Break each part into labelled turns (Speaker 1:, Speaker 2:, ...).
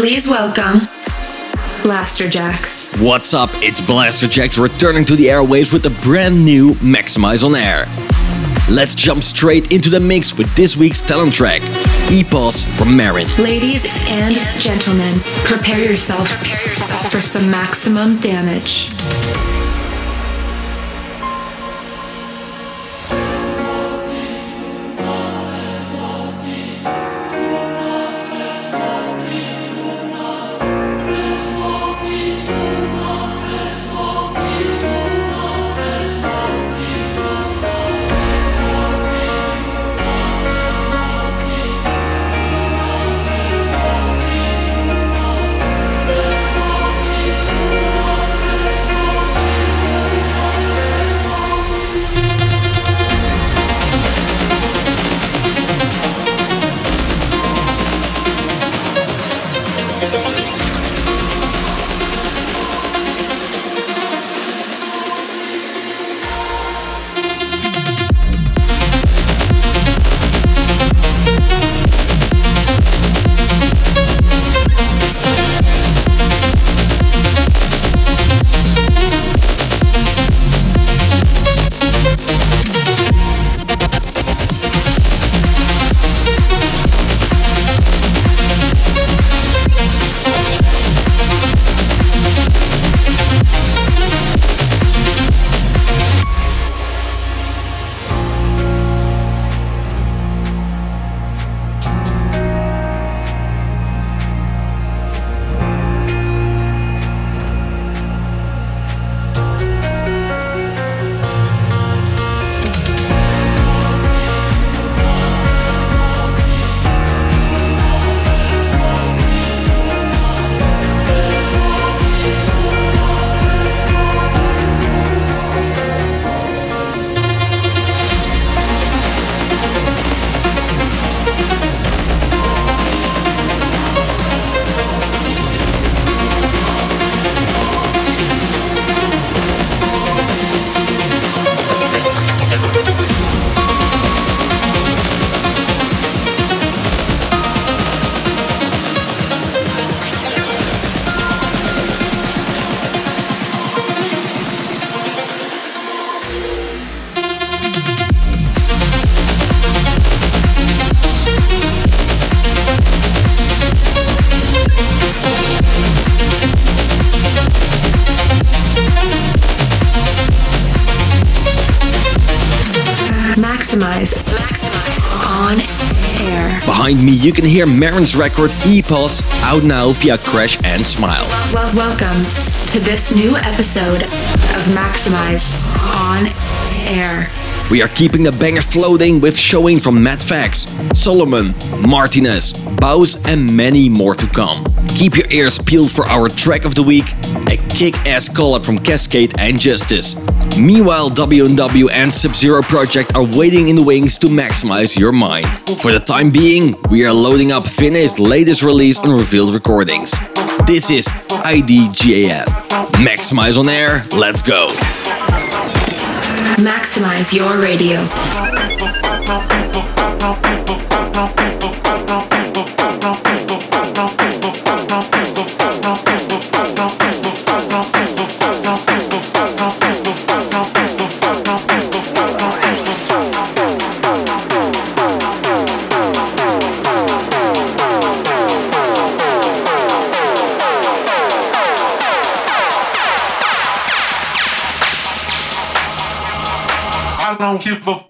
Speaker 1: Please welcome Blasterjaxx.
Speaker 2: What's up? It's Blasterjaxx returning to the airwaves with a brand new Maxximize on Air. Let's jump straight into the mix with this week's talent track, EPOS from Marin.
Speaker 1: Ladies and gentlemen, prepare yourself for some maximum damage.
Speaker 2: You can hear Marin's record E-Pulse out now via Crash and Smile.
Speaker 1: Well, welcome to this new episode of Maxximize on air.
Speaker 2: We are keeping the banger floating with showing from Matt Fax, Solomon, Martinez, Baus, and many more to come. Keep your ears peeled for our track of the week, a kick-ass collab from Cascade and Justice. Meanwhile, W&W and Sub-Zero Project are waiting in the wings to maximize your mind. For the time being, we are loading up Vinai's latest release on Revealed Recordings. This is IDGAF. Maxximize on air, let's go.
Speaker 1: Maximize your radio.
Speaker 3: Don't give a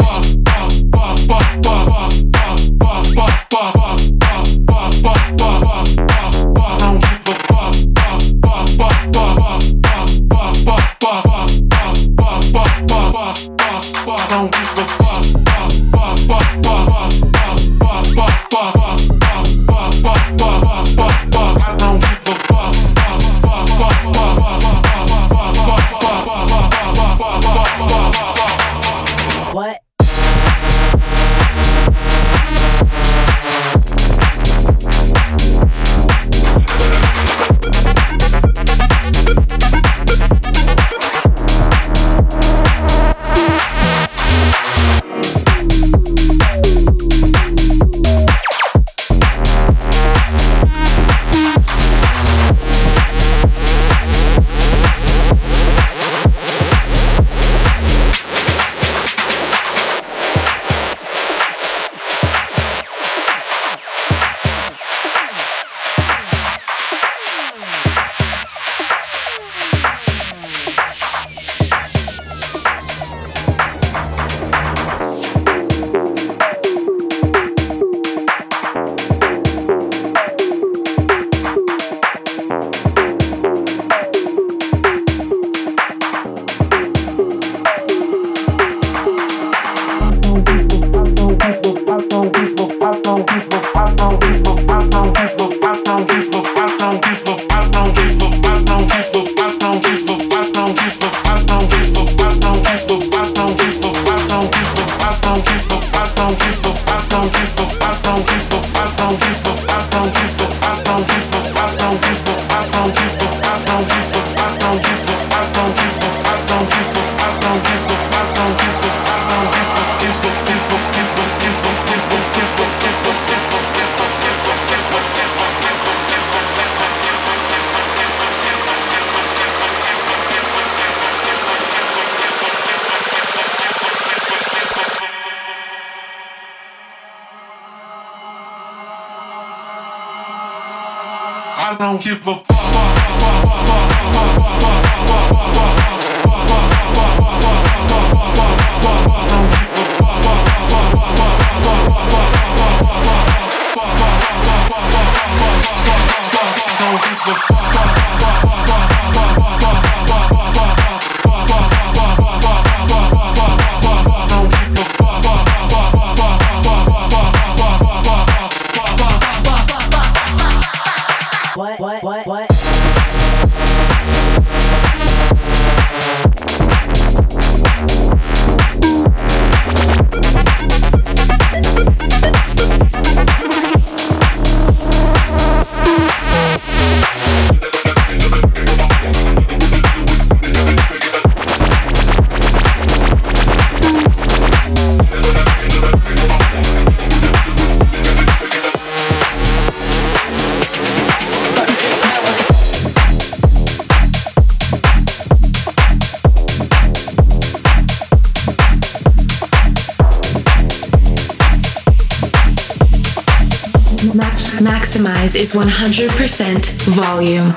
Speaker 1: is 100% volume.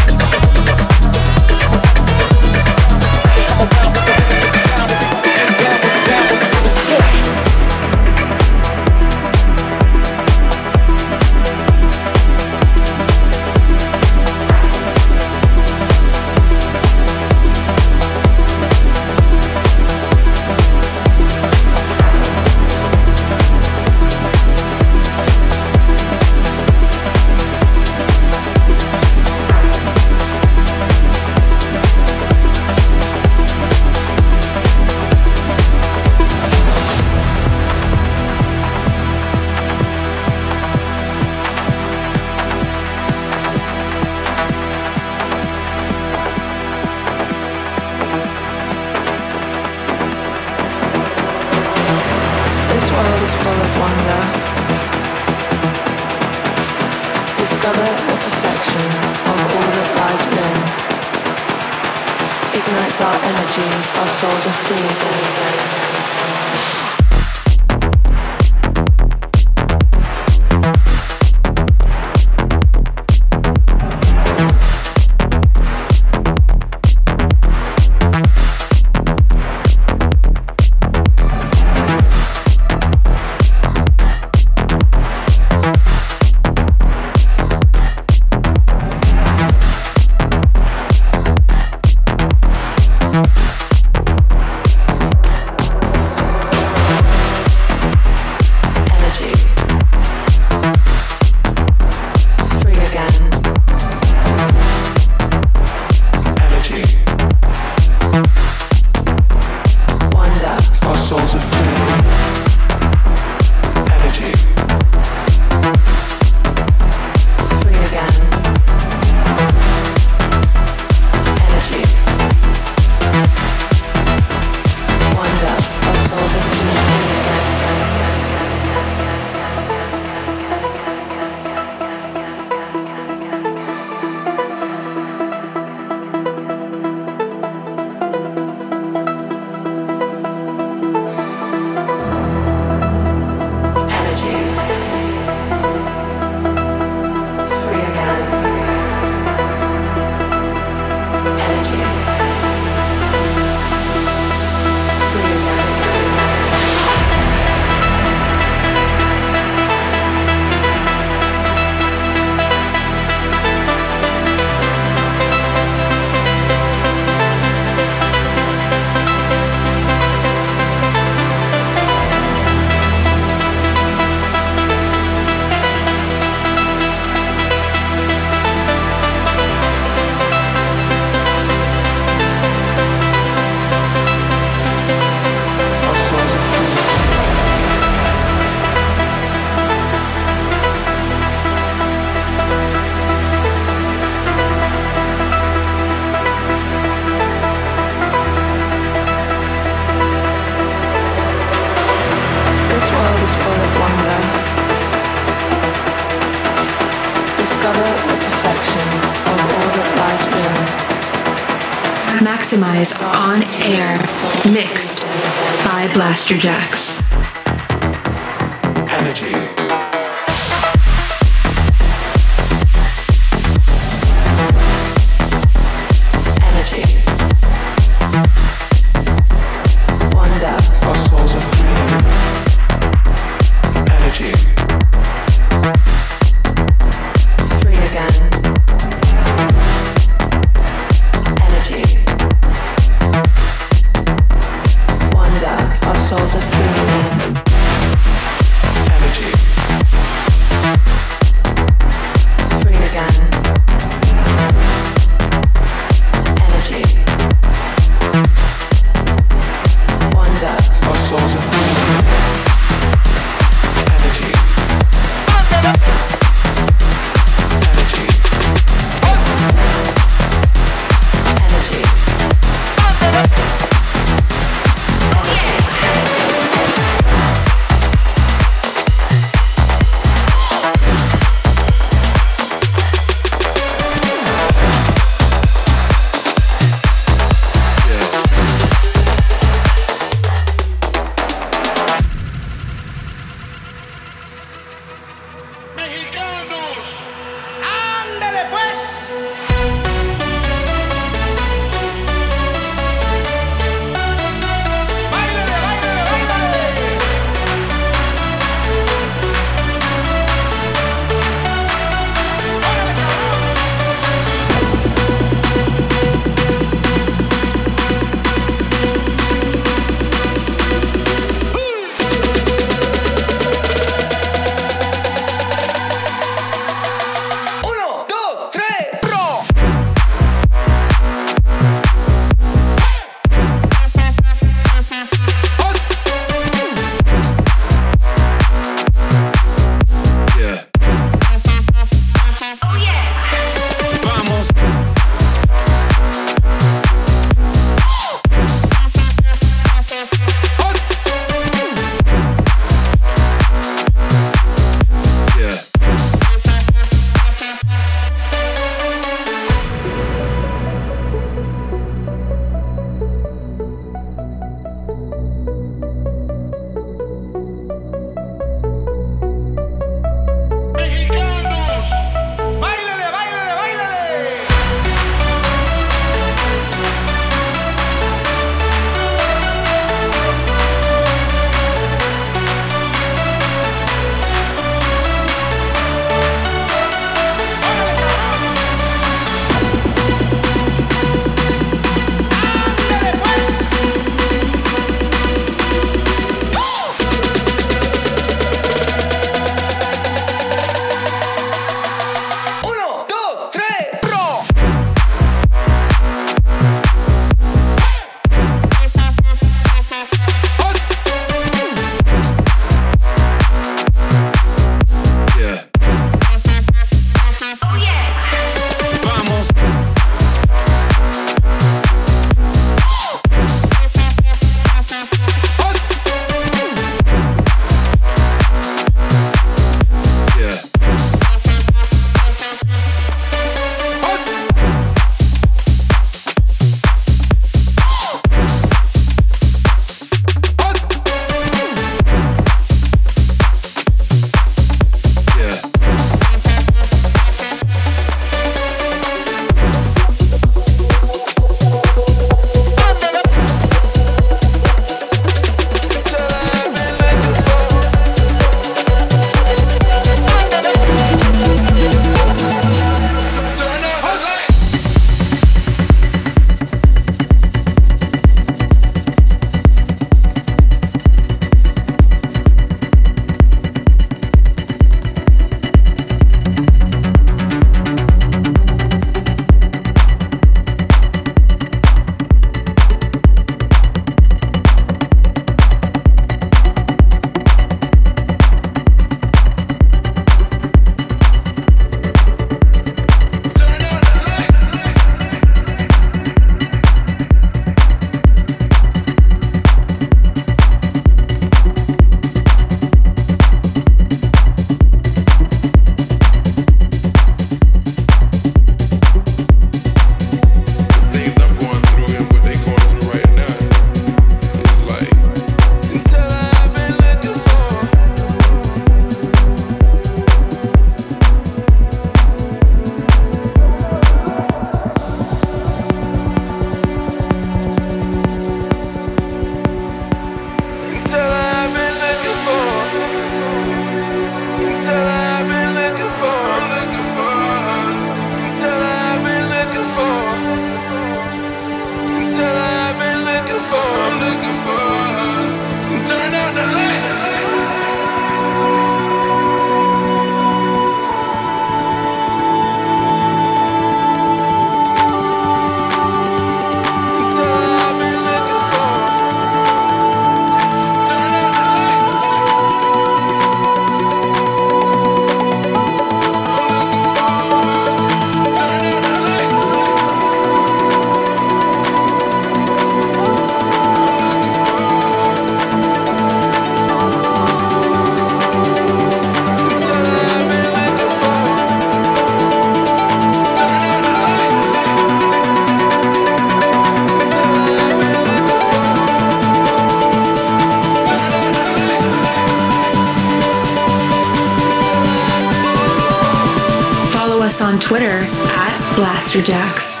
Speaker 1: Blasterjaxx.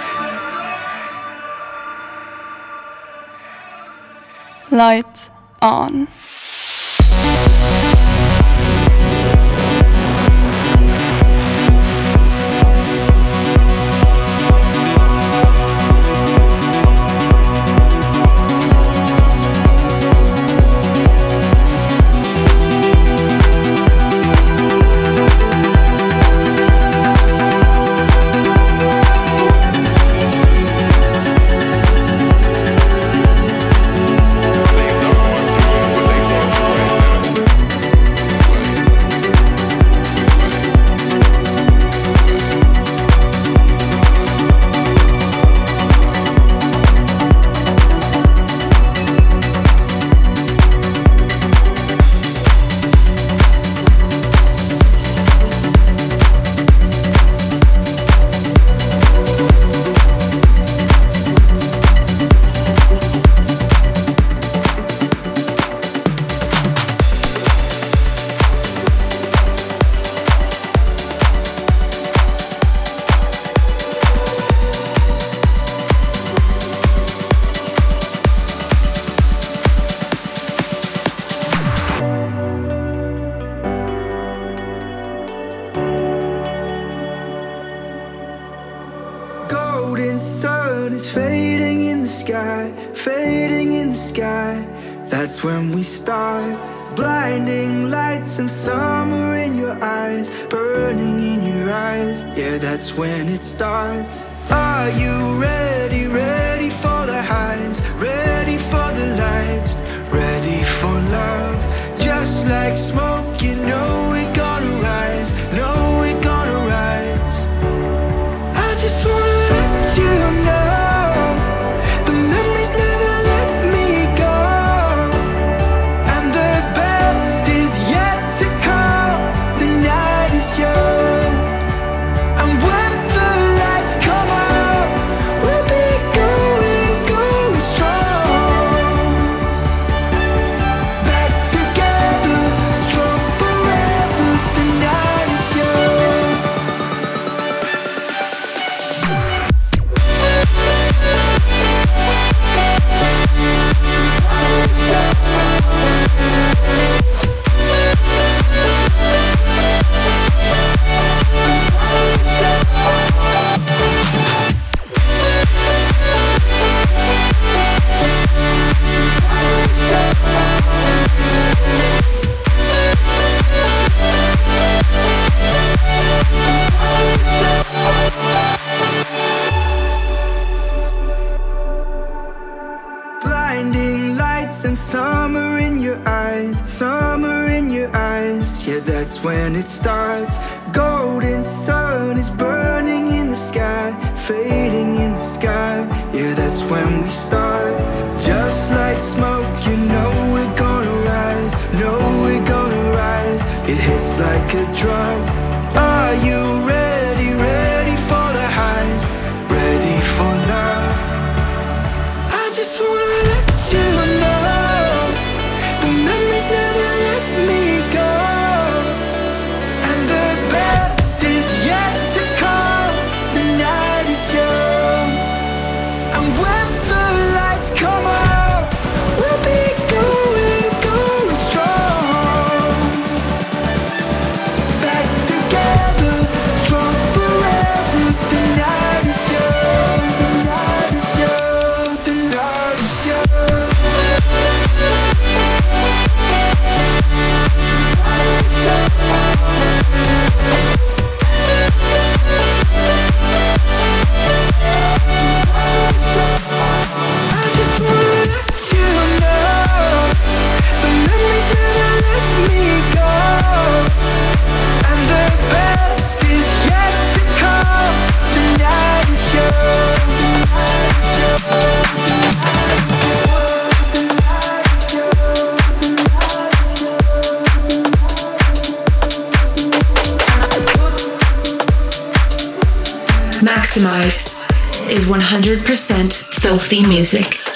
Speaker 4: Light on.
Speaker 5: Golden sun is fading in the sky, fading in the sky. That's when we start. Blinding lights and summer in your eyes, burning in your eyes. Yeah, that's when it starts. Are you ready, ready for the highs, ready for the lights, ready for love? Just like smoke, you know we're when it starts. Golden sun is burning in the sky, fading in the sky. Yeah, that's when we start. Just like smoke, you know we're gonna rise, know we're gonna rise. It hits like a drug. Are you
Speaker 1: Maximized is 100% filthy music.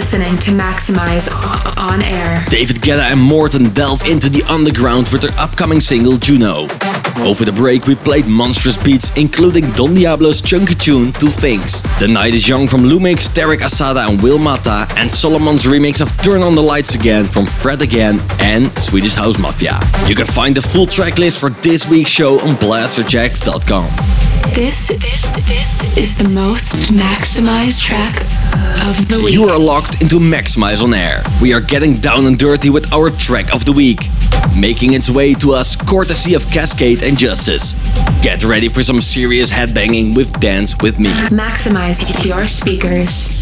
Speaker 1: Listening to Maxximize on air.
Speaker 2: David Guetta and Morten delve into the underground with their upcoming single Juno. Over the break, we played monstrous beats, including Don Diablo's chunky tune Two Things. The Night is Young from Lumix, Tarek Asada and Will Mata, and Solomon's remix of Turn on the Lights Again from Fred Again and Swedish House Mafia. You can find the full track list for this week's show on blasterjaxx.com.
Speaker 1: This, this, this is the most maximized track of the week.
Speaker 2: You are locked into Maxximize on Air. We are getting down and dirty with our track of the week, making its way to us courtesy of Cascade and Justice. Get ready for some serious headbanging with Dance With Me.
Speaker 1: Maximize your speakers.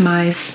Speaker 1: Maximize.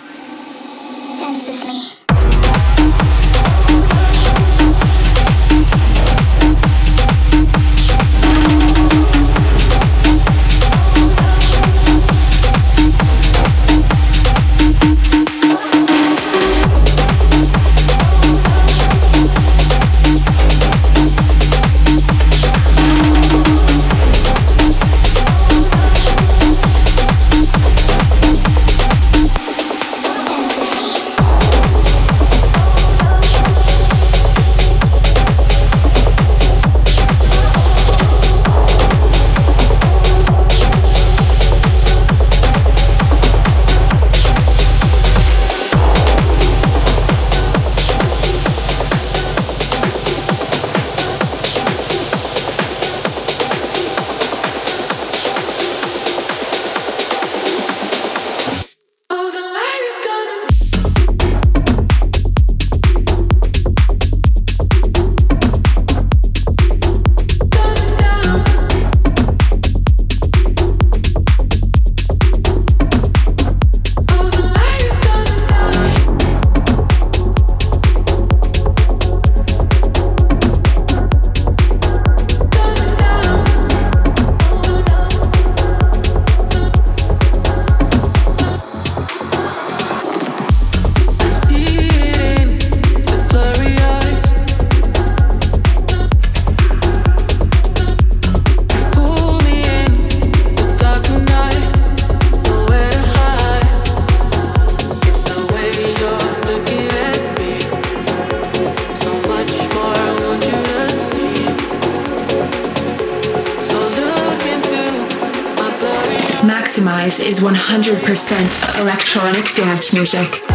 Speaker 6: 100% electronic dance music.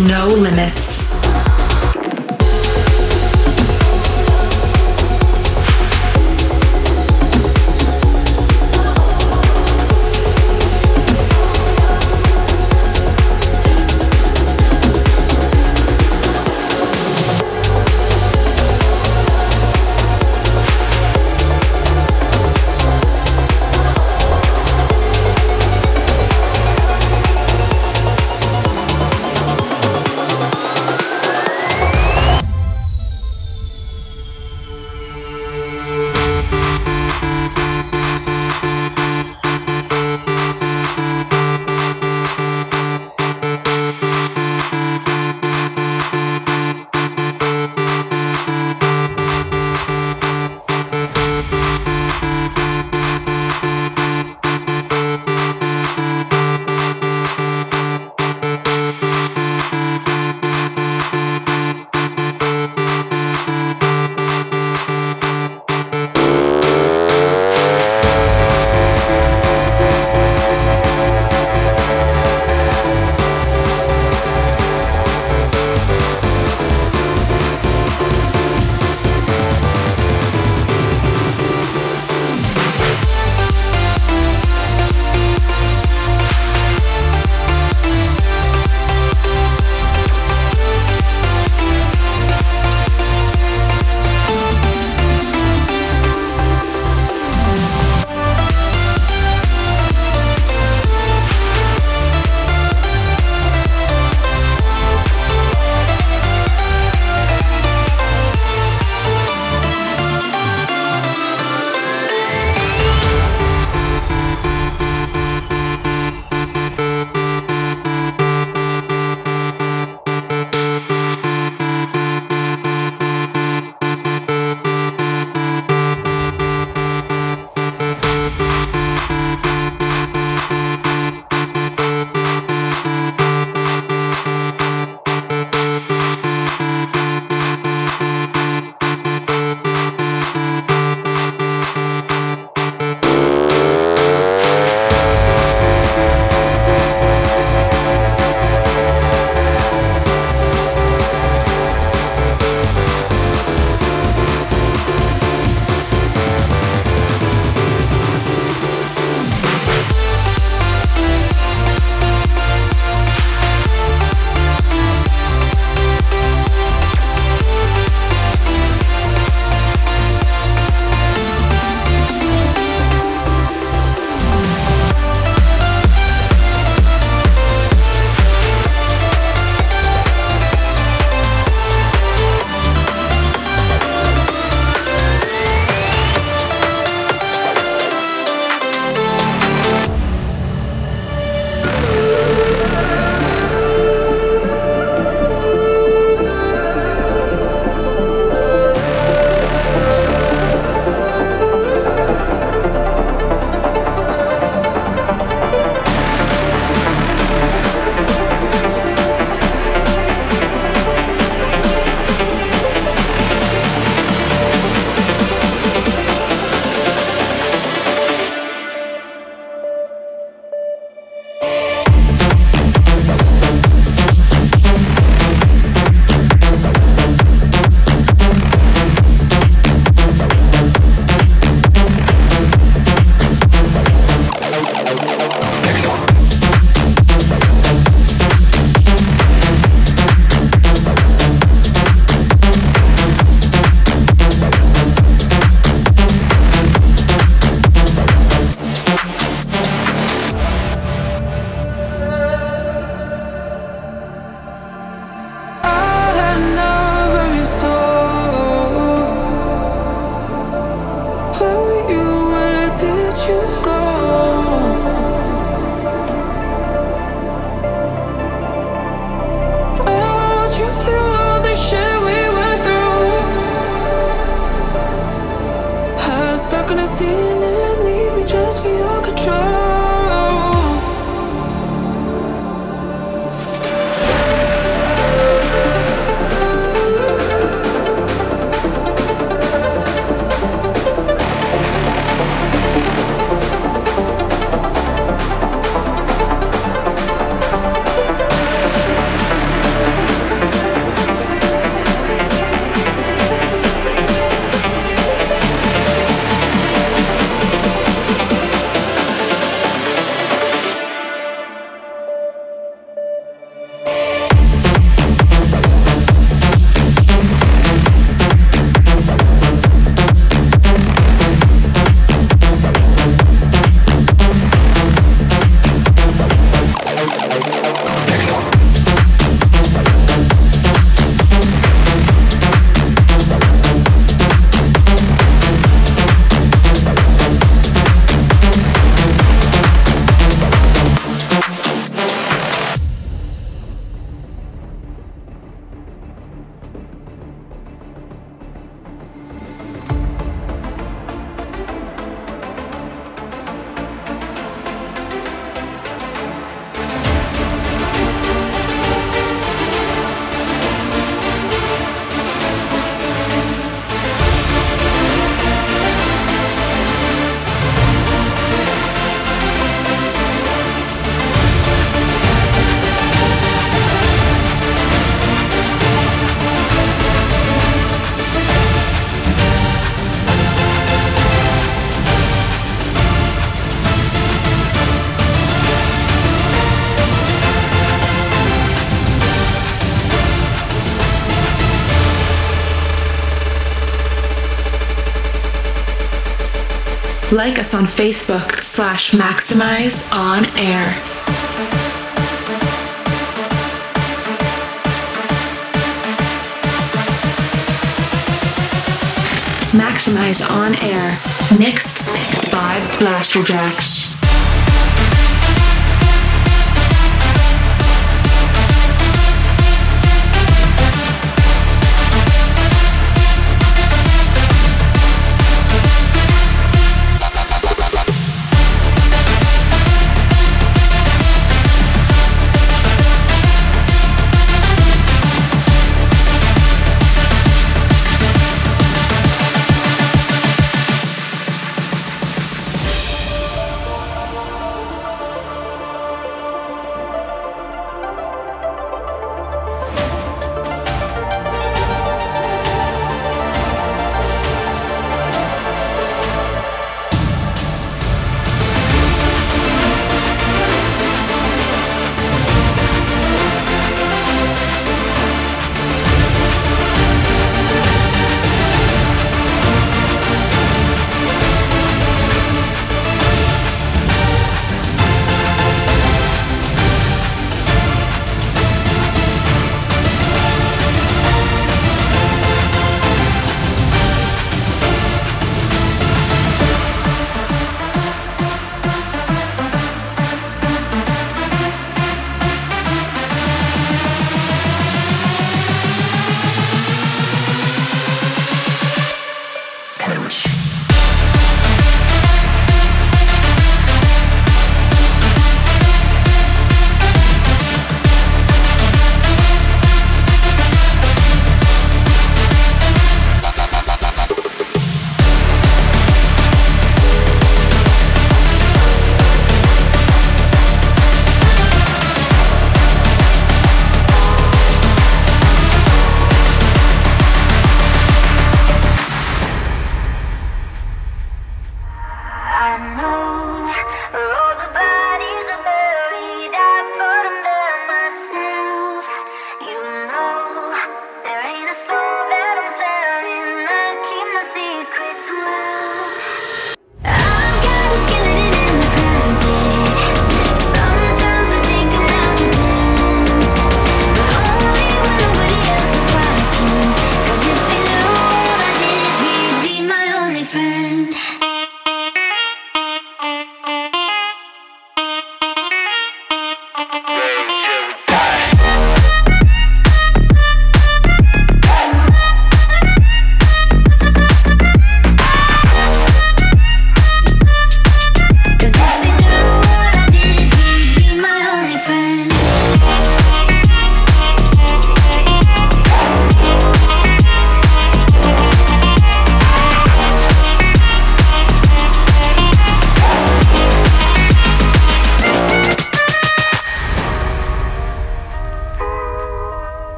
Speaker 6: No limits.
Speaker 7: Like us on Facebook slash Maxximize On Air. Maxximize On Air. Next, Mixed by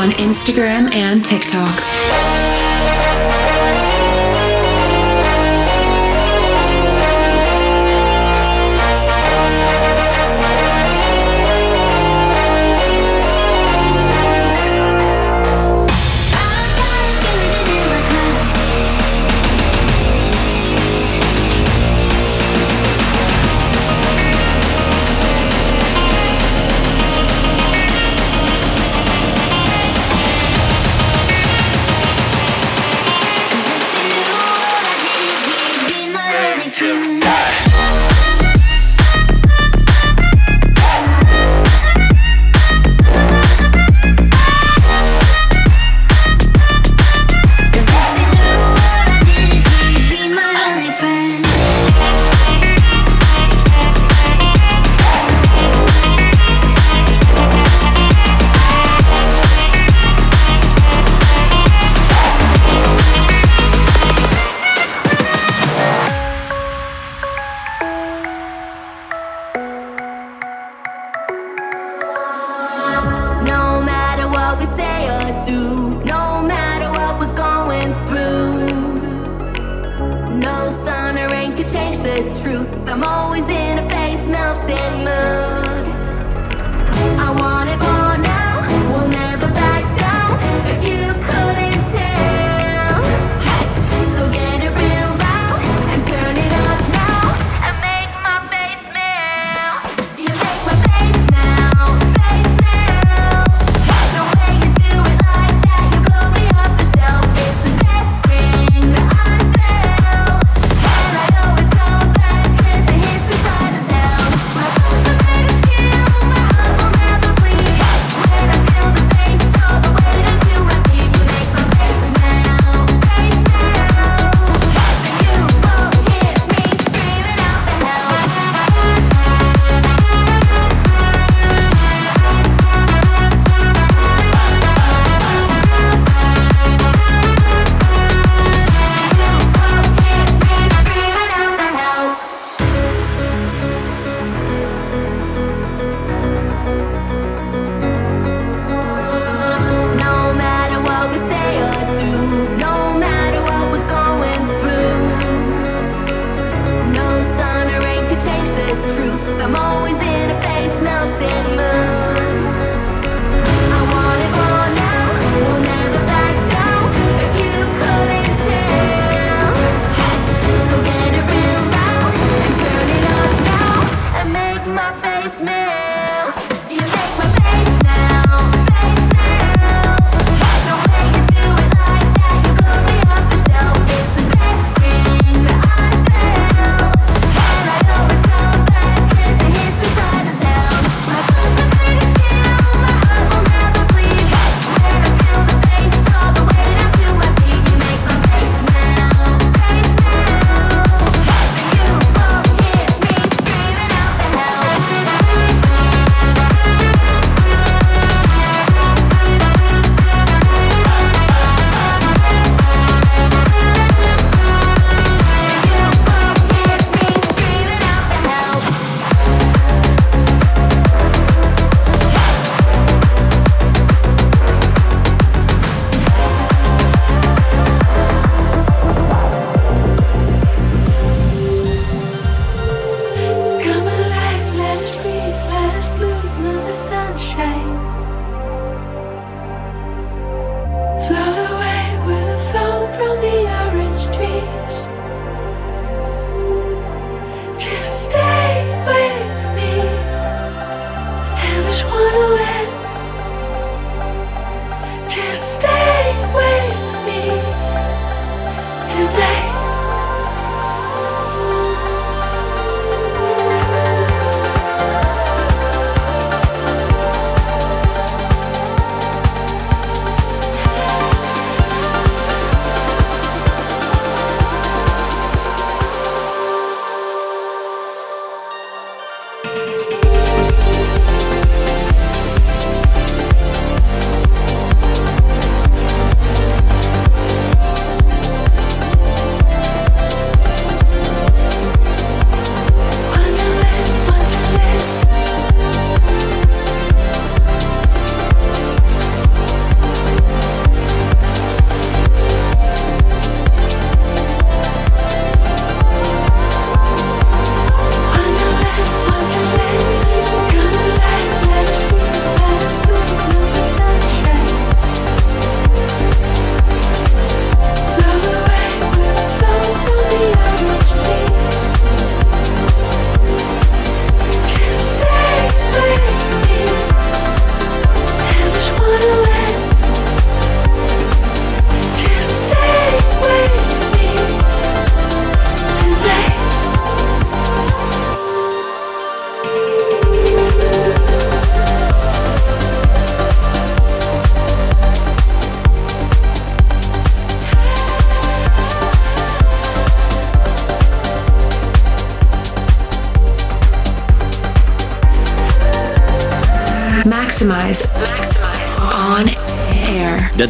Speaker 7: Blasterjaxx. Instagram and TikTok.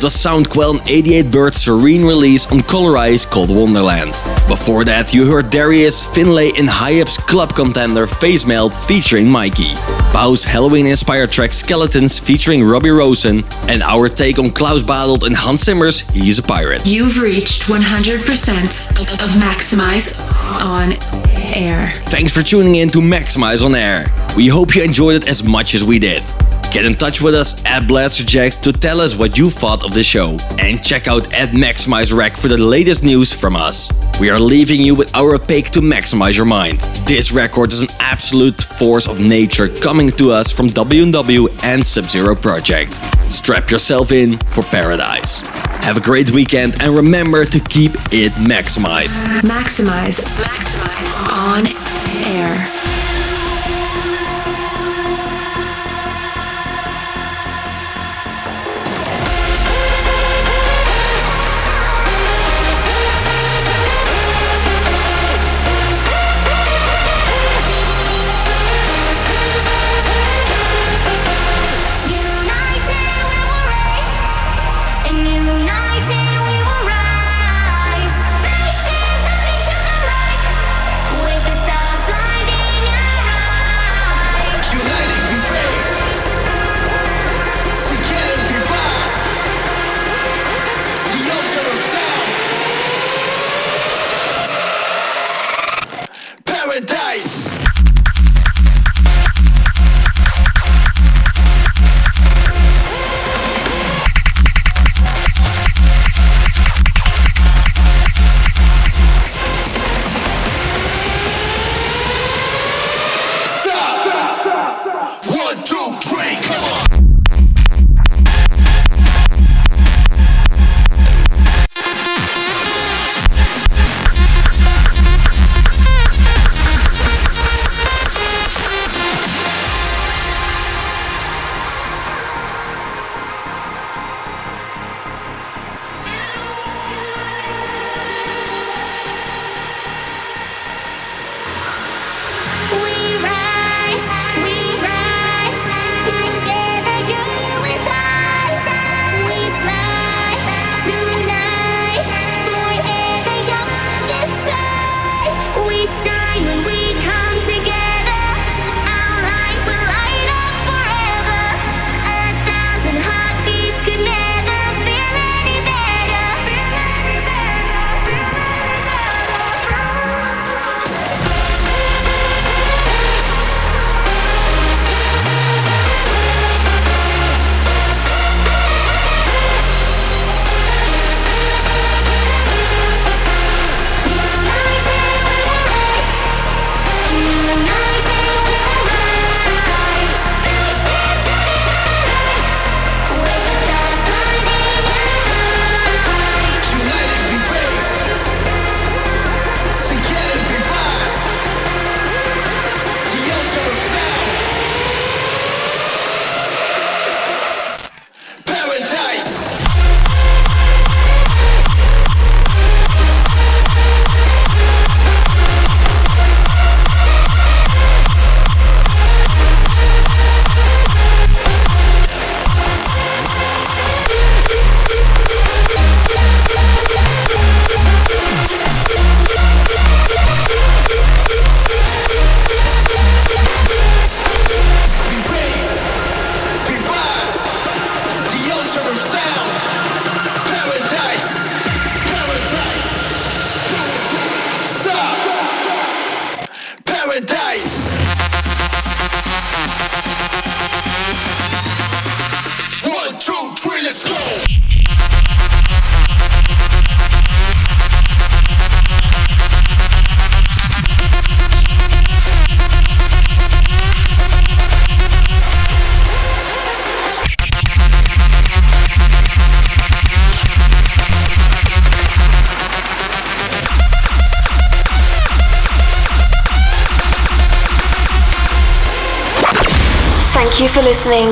Speaker 2: That was Soundquelle and 88 Bird's serene release on Colorize called Wonderland. Before that, you heard Darius Finlay in Hype's club contender Face Melt featuring Mikey. Bow's Halloween inspired track Skeletons featuring Robbie Rosen, and our take on Klaus Badelt and Hans Zimmer's He's a Pirate.
Speaker 1: You've reached 100% of Maxximize on air.
Speaker 2: Thanks for tuning in to Maxximize on Air. We hope you enjoyed it as much as we did. Get in touch with us at Blasterjaxx to tell us what you thought of the show. And check out at Maxximize Rec for the latest news from us. We are leaving you with our pick to maximize your mind. This record is an absolute force of nature coming to us from W&W and Sub-Zero Project. Strap yourself in for paradise. Have a great weekend and remember to keep it maximized.
Speaker 1: Maxximize. Maxximize. On air.